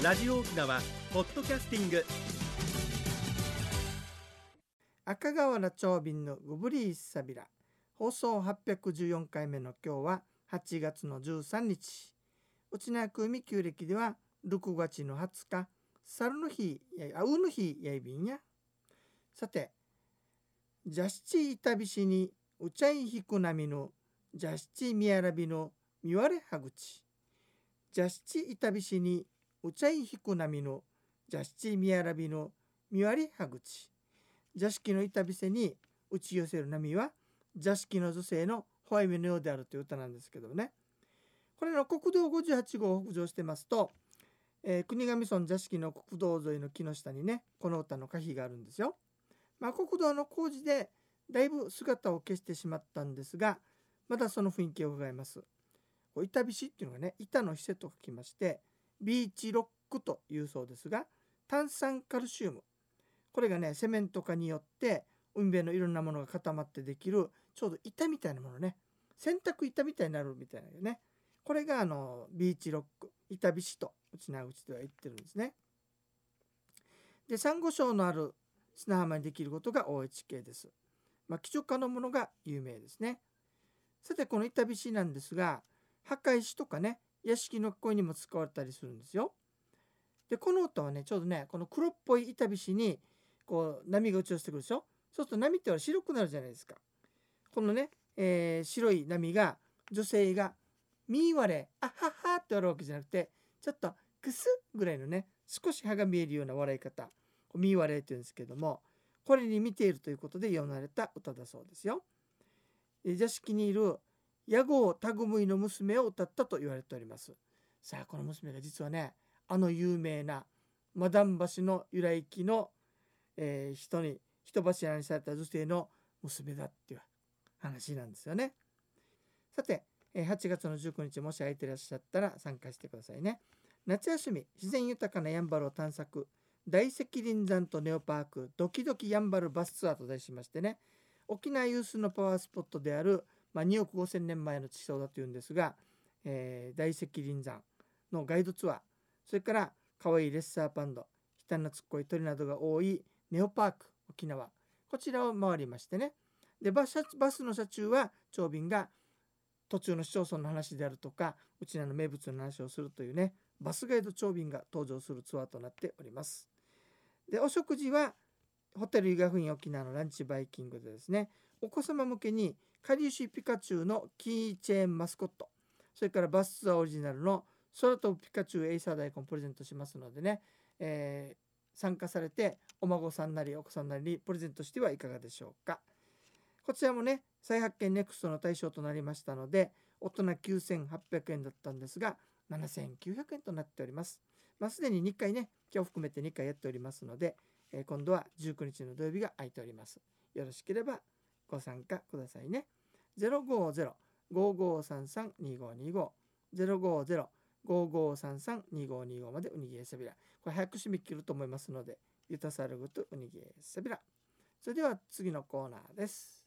ラジオ沖縄ポッドキャスティング。赤瓦長瓶のグブリーサビラ放送814回目の今日は8月の13日。内縄組旧暦では6月の20日猿の日やあうの日やいびんや。さてジャシチイタビシにうちゃいひくなみのジャシチミヤラビのみわれはぐちジャシチイタビシにうちゃいひくなみのジャシチミヤラビのみわれはぐち座敷の板びせに打ち寄せる波は座敷の女性のホワイミのようであるという歌なんですけどねこれの国道58号を北上してますと、えー、国頭村座敷の国道沿いの木の下にねこの歌の歌碑があるんですよ。まあ、国道の工事でだいぶ姿を消してしまったんですがまだその雰囲気を伺います。板菱っていうのがね板の施設と書きましてビーチロックというそうですが炭酸カルシウムこれがねセメント化によって海辺のいろんなものが固まってできるちょうど板みたいなものね洗濯板みたいになるみたいなねこれがあのビーチロック板菱とうちなうちでは言ってるんですね。でサンゴ礁のある砂浜にできることが OHK です。まあ、基調化のものが有名ですね。さてこの板菱なんですが墓石とかね屋敷の声にも使われたりするんですよ。でこの音はねちょうどねこの黒っぽい板菱にこう波が打ち寄せてくるでしょ？そうすると波っては白くなるじゃないですか。このね、えー、白い波が女性がみわれあははって笑うわけじゃなくてちょっとくすぐらいのね少し歯が見えるような笑い方みわれって言うんですけどもこれに似ているということで読まれた歌だそうですよ。座敷にいる屋号タグムイの娘を歌ったと言われております。さあこの娘が実はねあの有名なマダン橋の由来記の、えー、人に人柱にされた女性の娘だっていう話なんですよね。さて8月の19日もし空いていらっしゃったら参加してくださいね。夏休み自然豊かなやんばるを探索大石林山とネオパークドキドキやんばるバスツアーと題しましてね沖縄有数のパワースポットである、まあ、2億5,000年前の地層だというんですが、えー、大石林山のガイドツアーそれから可愛いいレッサーパンダ悲嘆なつっこい鳥などが多いネオパーク沖縄こちらを回りましてね。でバスバスの車中は長便が途中の市町村の話であるとかうちらの名物の話をするというねバスガイド長便が登場するツアーとなっております。でお食事はホテル伊賀雰沖縄のランチバイキングでですねお子様向けにカリウシピカチュウのキーチェーンマスコットそれからバスツアーオリジナルの空飛ぶピカチュウエイサー大根プレゼントしますのでね、えー、参加されてお孫さんなりお子さんなりにプレゼントしてはいかがでしょうかこちらもね再発見ネクストの対象となりましたので大人9800円だったんですが7900円となっております。まあ、すでに2回ね今日含めて2回やっておりますので、えー、今度は19日の土曜日が空いております。よろしければご参加くださいね。050-5533-2525 050 5533-2525までウニギエサビラ。これ早く締め切ると思いますので、ユタサルグとウニギエサビラ。それでは次のコーナーです。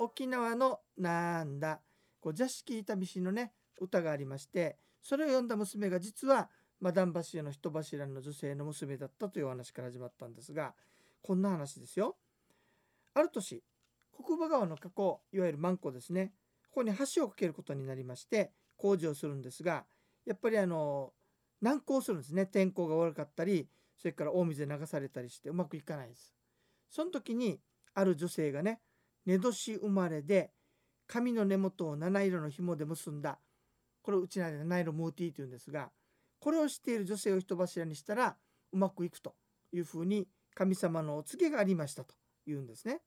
沖縄のなんだ、こう座敷板菱のね、歌がありまして、それを読んだ娘が実はマダン橋の人柱の女性の娘だったという話から始まったんですが、こんな話ですよ。ある年、国母川の河口、いわゆるマンコですね。ここに橋を架けることになりまして工事をするんですがやっぱりあの難航するんですね天候が悪かったりそれから大水で流されたりしてうまくいかないですその時にある女性がね寝年生まれで髪の根元を七色の紐で結んだこれうちなで七色ムーティーというんですがこれをしている女性を人柱にしたらうまくいくというふうに神様のお告げがありましたというんですね。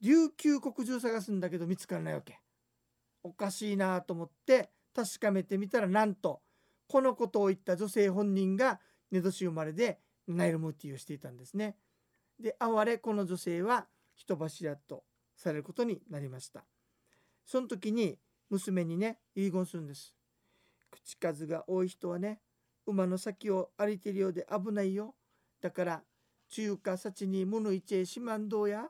琉球国中探すんだけど見つからないわけ。おかしいなと思って確かめてみたらなんとこのことを言った女性本人が寝年生まれでナイルムーティーをしていたんですね。で哀れこの女性は人柱とされることになりました。その時に娘にね遺言するんです。口数が多い人はね馬の先を歩いてるようで危ないよだから中華幸に無の一へしまんどうや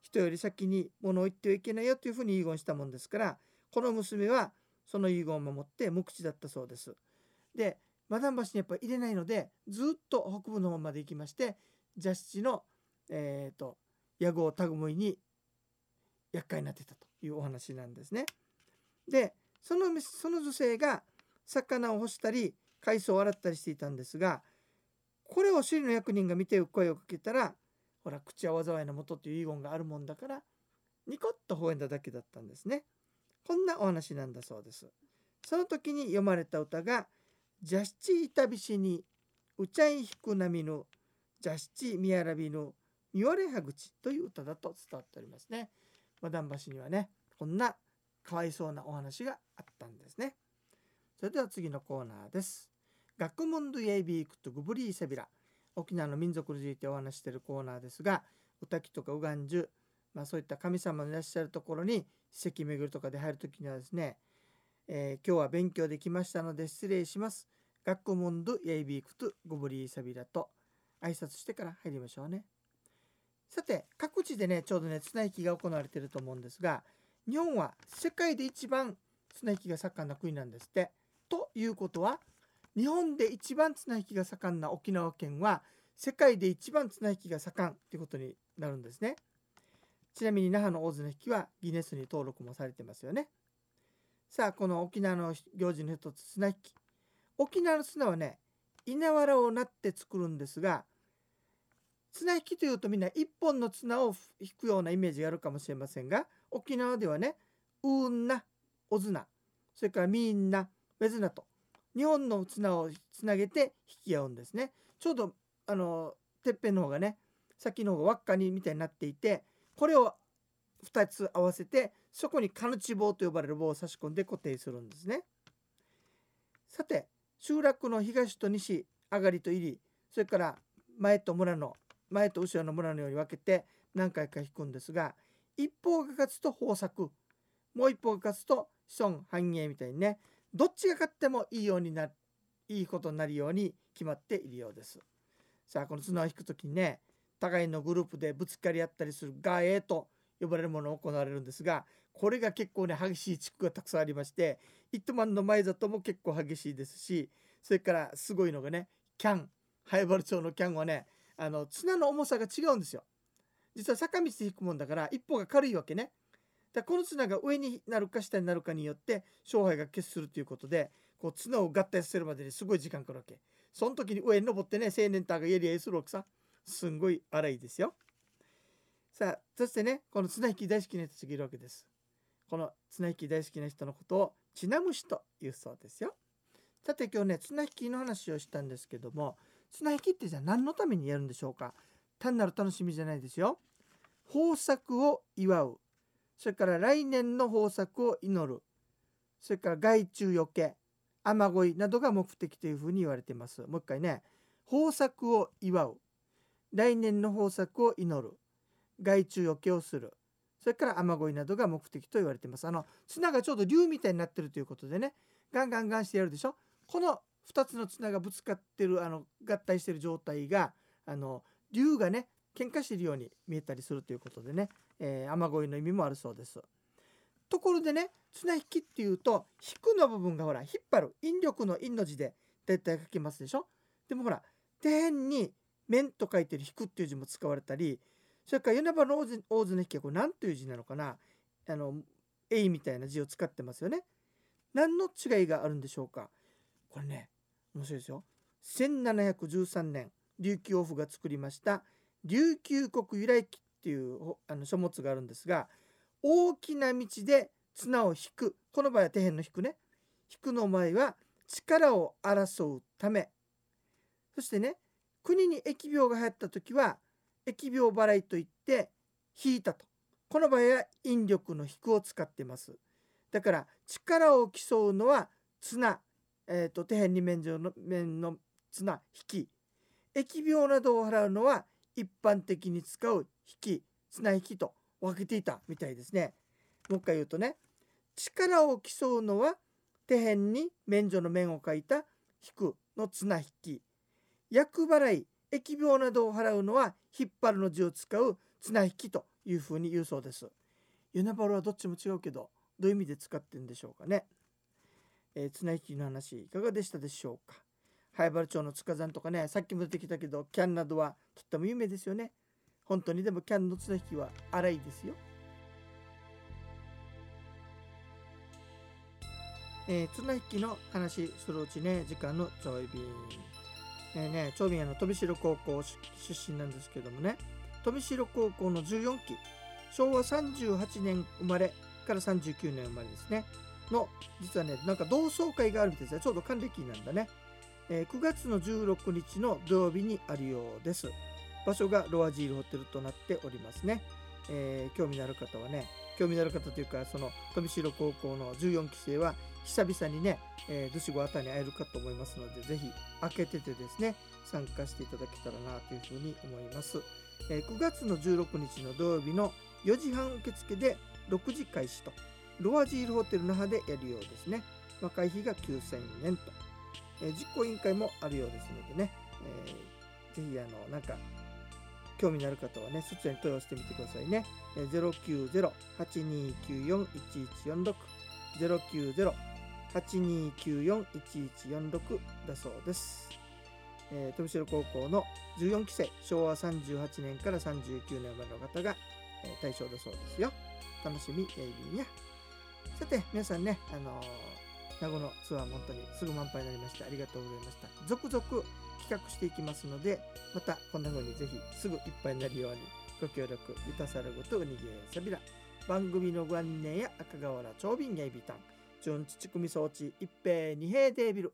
人より先に物を言ってはいけないよというふうに遺言したもんですからこの娘はその遺言を守って無口だったそうですでマダン橋にやっぱ入れないのでずっと北部の方まで行きまして邪七のえっ、ー、と屋号タグムイに厄介になってたというお話なんですね。でそのその女性が魚を干したり海藻を洗ったりしていたんですがこれを首里の役人が見て声をかけたらほら口は災いのもとという遺言があるもんだからニコッと微笑んだだけだったんですね。こんなお話なんだそうです。その時に読まれた歌が「邪七いたびしにうちゃいひくなみぬ邪七みやらびぬみわれはぐち」という歌だと伝わっておりますね。マダン橋にはねこんなかわいそうなお話があったんですね。それでは次のコーナーです。学問ドゥエイビークとグブリーセビラ沖縄の民族についてお話しているコーナーですが歌木とかウガンジュまあ、そういった神様のいらっしゃるところに史跡巡るとかで入る時にはですね、えー、今日は勉強できましたので失礼します。学問ドヤイビークトゴブリーサビラと挨拶してから入りましょうね。さて各地でねちょうどね綱引きが行われていると思うんですが日本は世界で一番綱引きが盛んな国なんですって。ということは日本で一番綱引きが盛んな沖縄県は世界で一番綱引きが盛んということになるんですね。ちなみに那覇の大津の引きはギネスに登録もされてますよね。さあこの沖縄の行事の一つ綱引き。沖縄の綱はね稲わらをなって作るんですが綱引きというとみんな一本の綱を引くようなイメージがあるかもしれませんが沖縄ではねうーんなおずなそれからみんなべずなと日本の綱をつなげて引き合うんですねちょうどあのてっぺんの方がね先の方が輪っかにみたいになっていてこれを2つ合わせてそこにカヌチ棒と呼ばれる棒を差し込んで固定するんですね。さて集落の東と西上がりと入りそれから前と村の前と後ろの村のように分けて何回か引くんですが一方が勝つと豊作もう一方が勝つと子孫繁栄みたいにねどっちが勝ってもいいようにないいことになるように決まっているようです。さあこの綱を引く時にね互いのグループでぶつかり合ったりするガエと呼ばれるものが行われるんですがこれが結構ね激しい地区がたくさんありましてイットマンの前里も結構激しいですしそれからすごいのがねキャンハイバル町のキャンはねあの綱の重さが違うんですよ実は坂道で引くもんだから一歩が軽いわけねだこの綱が上になるか下になるかによって勝敗が決するということでこう綱を合体させるまでにすごい時間かかるわけその時に上に登ってね青年ターがやり合いするわけさすんごい荒いですよ。さあそしてねこの綱引き大好きな人たちがいるわけです。この綱引き大好きな人のことをちなむしというそうですよ。さて今日ね綱引きの話をしたんですけども綱引きってじゃあ何のためにやるんでしょうか単なる楽しみじゃないですよ。豊作を祝うそれから来年の豊作を祈る。それから害虫よけ雨乞いなどが目的というふうに言われています。もう一回ね。豊作を祝う。来年の豊作を祈る。害虫よけをする。それから雨乞いなどが目的と言われています。あの綱がちょうど竜みたいになってるということでね。ガンガンガンしてやるでしょ。この2つの綱がぶつかってるあの合体してる状態があの竜がね喧嘩してるように見えたりするということでね、えー、雨乞いの意味もあるそうですところでね綱引きっていうと引くの部分がほら引っ張る引力の引の字で大体書きますでしょ？でもほら底辺に面と書いてる引くっていう字も使われたりそれから米場の大津の引きはこれ何という字なのかな？あの「えい」みたいな字を使ってますよね。何の違いがあるんでしょうか？これね面白いですよ。1713年琉球王府が作りました琉球国由来記っていうあの書物があるんですが大きな道で綱を引く。この場合は底辺の引くね。引くの前は力を争うため。そしてね国に疫病が流行った時は疫病払いといって引いたと。この場合は引力の引くを使ってます。だから力を競うのは綱、えーと、底辺に面上の面の綱引き。疫病などを払うのは一般的に使う引き綱引きと分けていたみたいですねもう一回言うとね力を競うのは底辺に免除の面を書いた引くの綱引き厄払い疫病などを払うのは引っ張るの字を使う綱引きというふうに言うそうです。ユナバルはどっちも違うけどどういう意味で使ってんでしょうかね。えー、綱引きの話いかがでしたでしょうか灰原町の塚山とかねさっきも出てきたけどキャンなどはとっても有名ですよね本当に。でもキャンの綱引きは荒いですよ。えー、綱引きの話するうちね時間のちょい便。えー、ね長瓶の飛城高校出身なんですけどもね。飛城高校の14期。昭和38年生まれから39年生まれですね。の実はねなんか同窓会があるみたいです。ねちょうど還暦なんだね、えー、9月の16日の土曜日にあるようです。場所がロアジールホテルとなっておりますね、えー、興味のある方はね興味のある方というかその富城高校の14期生は久々にね、えー、ドシゴアタに会えるかと思いますのでぜひ開けててですね参加していただけたらなというふうに思います、えー、9月の16日の土曜日の4時半受付で6時開始とロアジールホテル那覇でやるようですね。若い日が9000円と、えー、実行委員会もあるようですのでね、えー、ぜひあのなんか興味のある方はね、そちらに問い合わせてみてくださいね。090-8294-1146 090-8294-1146だそうです。えー、富城高校の14期生、昭和38年から39年生まれの方が、えー、対象だそうですよ。楽しみ、エイビーにゃ。さて、皆さんね、あのー、名護のツアー本当にすぐ満杯になりました。ありがとうございました。続々企画していきますので、またこんな風にぜひすぐいっぱいになるようにご協力いたさることうにげさびら。番組のご案内や赤瓦長瓶やいびたん、純乳組装置一平二平デービル。